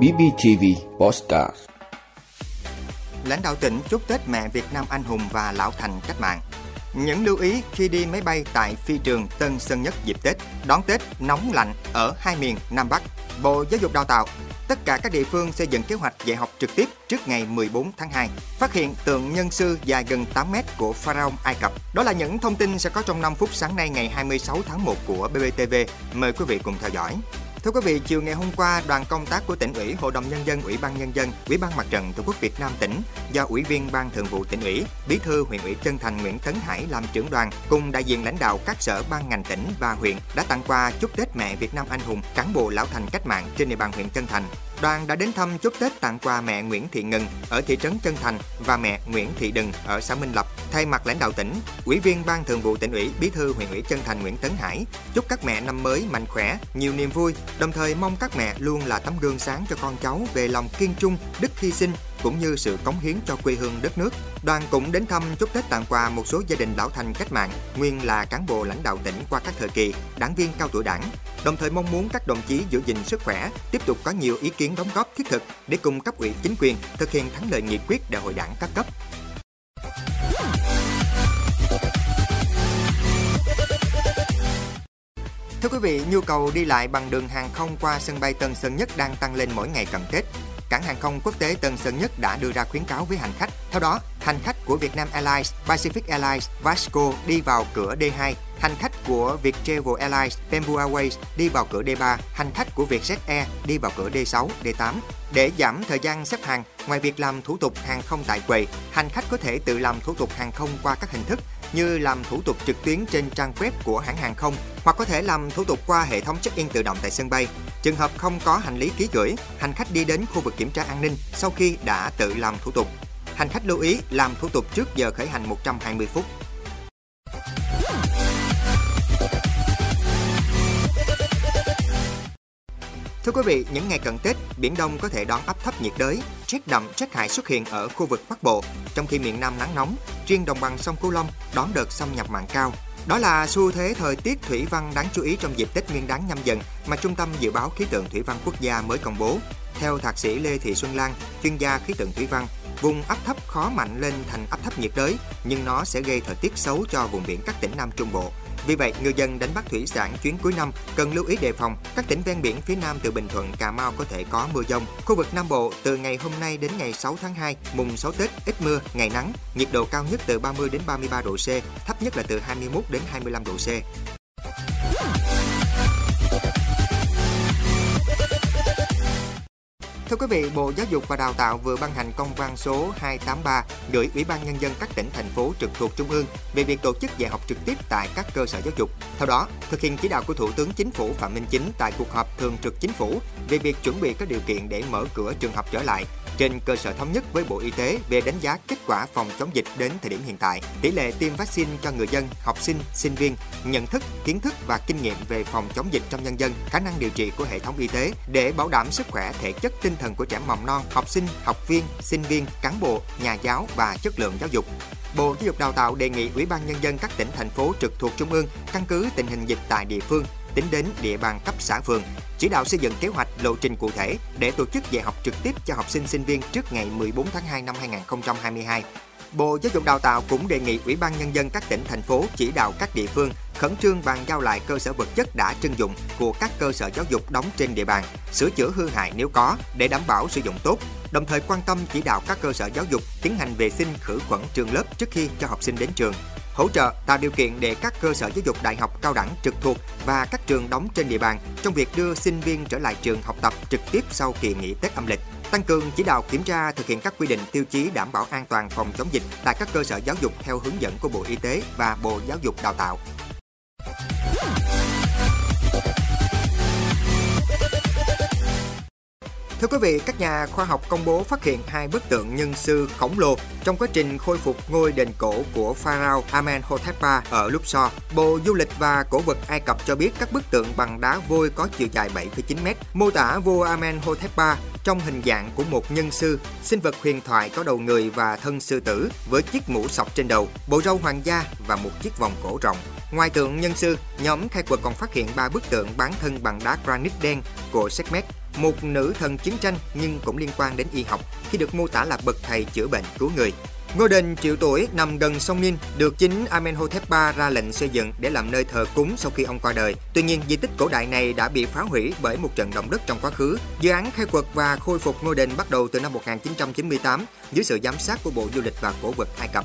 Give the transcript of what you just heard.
BBTV Postcard Lãnh đạo tỉnh chúc Tết mẹ Việt Nam anh hùng và lão thành cách mạng. Những lưu ý khi đi máy bay tại phi trường Tân Sơn Nhất dịp Tết, đón Tết nóng lạnh ở hai miền Nam Bắc. Bộ Giáo dục Đào tạo, tất cả các địa phương xây dựng kế hoạch dạy học trực tiếp trước ngày 14 tháng 2. Phát hiện tượng nhân sư dài gần 8 mét của Pharaoh Ai Cập. Đó là những thông tin sẽ có trong 5 phút sáng nay ngày 26 tháng 1 của BBTV. Mời quý vị cùng theo dõi. Thưa quý vị, chiều ngày hôm qua, đoàn công tác của tỉnh ủy, Hội đồng nhân dân, Ủy ban nhân dân, Ủy ban Mặt trận Tổ quốc Việt Nam tỉnh do Ủy viên Ban Thường vụ tỉnh ủy, Bí thư huyện ủy Trân Thành Nguyễn Tấn Hải làm trưởng đoàn cùng đại diện lãnh đạo các sở ban ngành tỉnh và huyện đã tặng quà chúc Tết mẹ Việt Nam anh hùng, cán bộ lão thành cách mạng trên địa bàn huyện Trân Thành. Đoàn đã đến thăm chúc Tết tặng quà mẹ Nguyễn Thị Ngân ở thị trấn Trân Thành và mẹ Nguyễn Thị Đừng ở xã Minh Lập. Thay mặt lãnh đạo tỉnh, Ủy viên Ban Thường vụ tỉnh ủy, Bí thư huyện ủy Trân Thành Nguyễn Tấn Hải chúc các mẹ năm mới mạnh khỏe, nhiều niềm vui, đồng thời mong các mẹ luôn là tấm gương sáng cho con cháu về lòng kiên trung, đức hy sinh cũng như sự cống hiến cho quê hương đất nước. Đoàn cũng đến thăm chúc Tết tặng quà một số gia đình lão thành cách mạng, nguyên là cán bộ lãnh đạo tỉnh qua các thời kỳ, đảng viên cao tuổi đảng. Đồng thời mong muốn các đồng chí giữ gìn sức khỏe, tiếp tục có nhiều ý kiến đóng góp thiết thực để cùng cấp ủy chính quyền thực hiện thắng lợi nghị quyết đại hội đảng các cấp. Thưa quý vị, nhu cầu đi lại bằng đường hàng không qua sân bay Tân Sơn Nhất đang tăng lên mỗi ngày cận Tết. Cảng hàng không quốc tế Tân Sơn Nhất đã đưa ra khuyến cáo với hành khách. Theo đó, hành khách của Vietnam Airlines, Pacific Airlines, Vasco đi vào cửa D2, hành khách của Viettravel Airlines, Bamboo Airways đi vào cửa D3, hành khách của Vietjet Air đi vào cửa D6, D8. Để giảm thời gian xếp hàng, ngoài việc làm thủ tục hàng không tại quầy, hành khách có thể tự làm thủ tục hàng không qua các hình thức như làm thủ tục trực tuyến trên trang web của hãng hàng không hoặc có thể làm thủ tục qua hệ thống check-in tự động tại sân bay. Trường hợp không có hành lý ký gửi, hành khách đi đến khu vực kiểm tra an ninh sau khi đã tự làm thủ tục. Hành khách lưu ý làm thủ tục trước giờ khởi hành 120 phút. Thưa quý vị, những ngày cận Tết, Biển Đông có thể đón áp thấp nhiệt đới, rét đậm, rét hại xuất hiện ở khu vực Bắc Bộ, trong khi miền Nam nắng nóng, riêng đồng bằng sông Cửu Long đón đợt xâm nhập mặn cao. Đó là xu thế thời tiết thủy văn đáng chú ý trong dịp Tết Nguyên đán nhâm dần mà Trung tâm Dự báo Khí tượng Thủy văn Quốc gia mới công bố. Theo thạc sĩ Lê Thị Xuân Lan, chuyên gia khí tượng thủy văn, vùng áp thấp khó mạnh lên thành áp thấp nhiệt đới, nhưng nó sẽ gây thời tiết xấu cho vùng biển các tỉnh Nam Trung Bộ. Vì vậy, người dân đánh bắt thủy sản chuyến cuối năm cần lưu ý đề phòng. Các tỉnh ven biển phía Nam từ Bình Thuận, Cà Mau có thể có mưa dông. Khu vực Nam Bộ từ ngày hôm nay đến ngày 6 tháng 2, mùng 6 Tết ít mưa, ngày nắng, nhiệt độ cao nhất từ 30 đến 33 độ C, thấp nhất là từ 21 đến 25 độ C. Thưa quý vị, Bộ Giáo dục và Đào tạo vừa ban hành công văn số 283 gửi Ủy ban Nhân dân các tỉnh, thành phố trực thuộc Trung ương về việc tổ chức dạy học trực tiếp tại các cơ sở giáo dục. Theo đó, thực hiện chỉ đạo của Thủ tướng Chính phủ Phạm Minh Chính tại cuộc họp thường trực Chính phủ về việc chuẩn bị các điều kiện để mở cửa trường học trở lại, trên cơ sở thống nhất với Bộ Y tế về đánh giá kết quả phòng chống dịch đến thời điểm hiện tại, tỷ lệ tiêm vaccine cho người dân, học sinh, sinh viên, nhận thức, kiến thức và kinh nghiệm về phòng chống dịch trong nhân dân, khả năng điều trị của hệ thống y tế để bảo đảm sức khỏe thể chất tinh thần của trẻ mầm non, học sinh, học viên, sinh viên, cán bộ, nhà giáo và chất lượng giáo dục. Bộ Giáo dục Đào tạo đề nghị Ủy ban nhân dân các tỉnh thành phố trực thuộc trung ương căn cứ tình hình dịch tại địa phương tính đến địa bàn cấp xã phường, chỉ đạo xây dựng kế hoạch lộ trình cụ thể để tổ chức dạy học trực tiếp cho học sinh sinh viên trước ngày 14 tháng 2 năm 2022. Bộ Giáo dục Đào tạo cũng đề nghị Ủy ban Nhân dân các tỉnh, thành phố chỉ đạo các địa phương khẩn trương bàn giao lại cơ sở vật chất đã trưng dụng của các cơ sở giáo dục đóng trên địa bàn, sửa chữa hư hại nếu có để đảm bảo sử dụng tốt, đồng thời quan tâm chỉ đạo các cơ sở giáo dục tiến hành vệ sinh khử khuẩn trường lớp trước khi cho học sinh đến trường, hỗ trợ tạo điều kiện để các cơ sở giáo dục đại học cao đẳng trực thuộc và các trường đóng trên địa bàn trong việc đưa sinh viên trở lại trường học tập trực tiếp sau kỳ nghỉ Tết âm lịch tăng cường chỉ đạo kiểm tra thực hiện các quy định tiêu chí đảm bảo an toàn phòng chống dịch tại các cơ sở giáo dục theo hướng dẫn của Bộ Y tế và Bộ Giáo dục Đào tạo. Thưa quý vị, các nhà khoa học công bố phát hiện hai bức tượng nhân sư khổng lồ trong quá trình khôi phục ngôi đền cổ của Pharaoh Amenhotep III ở Luxor. Bộ Du lịch và Cổ vật Ai Cập cho biết các bức tượng bằng đá vôi có chiều dài 7,9 m, mô tả vua Amenhotep III trong hình dạng của một nhân sư, sinh vật huyền thoại có đầu người và thân sư tử với chiếc mũ sọc trên đầu, bộ râu hoàng gia và một chiếc vòng cổ rộng. Ngoài tượng nhân sư, nhóm khai quật còn phát hiện ba bức tượng bán thân bằng đá granite đen của Sekhmet một nữ thần chiến tranh nhưng cũng liên quan đến y học khi được mô tả là bậc thầy chữa bệnh cứu người. Ngôi đền triệu tuổi nằm gần sông Nin được chính Amenhotep III ra lệnh xây dựng để làm nơi thờ cúng sau khi ông qua đời. Tuy nhiên, di tích cổ đại này đã bị phá hủy bởi một trận động đất trong quá khứ. Dự án khai quật và khôi phục ngôi đền bắt đầu từ năm 1998 dưới sự giám sát của Bộ Du lịch và Cổ vật Ai Cập.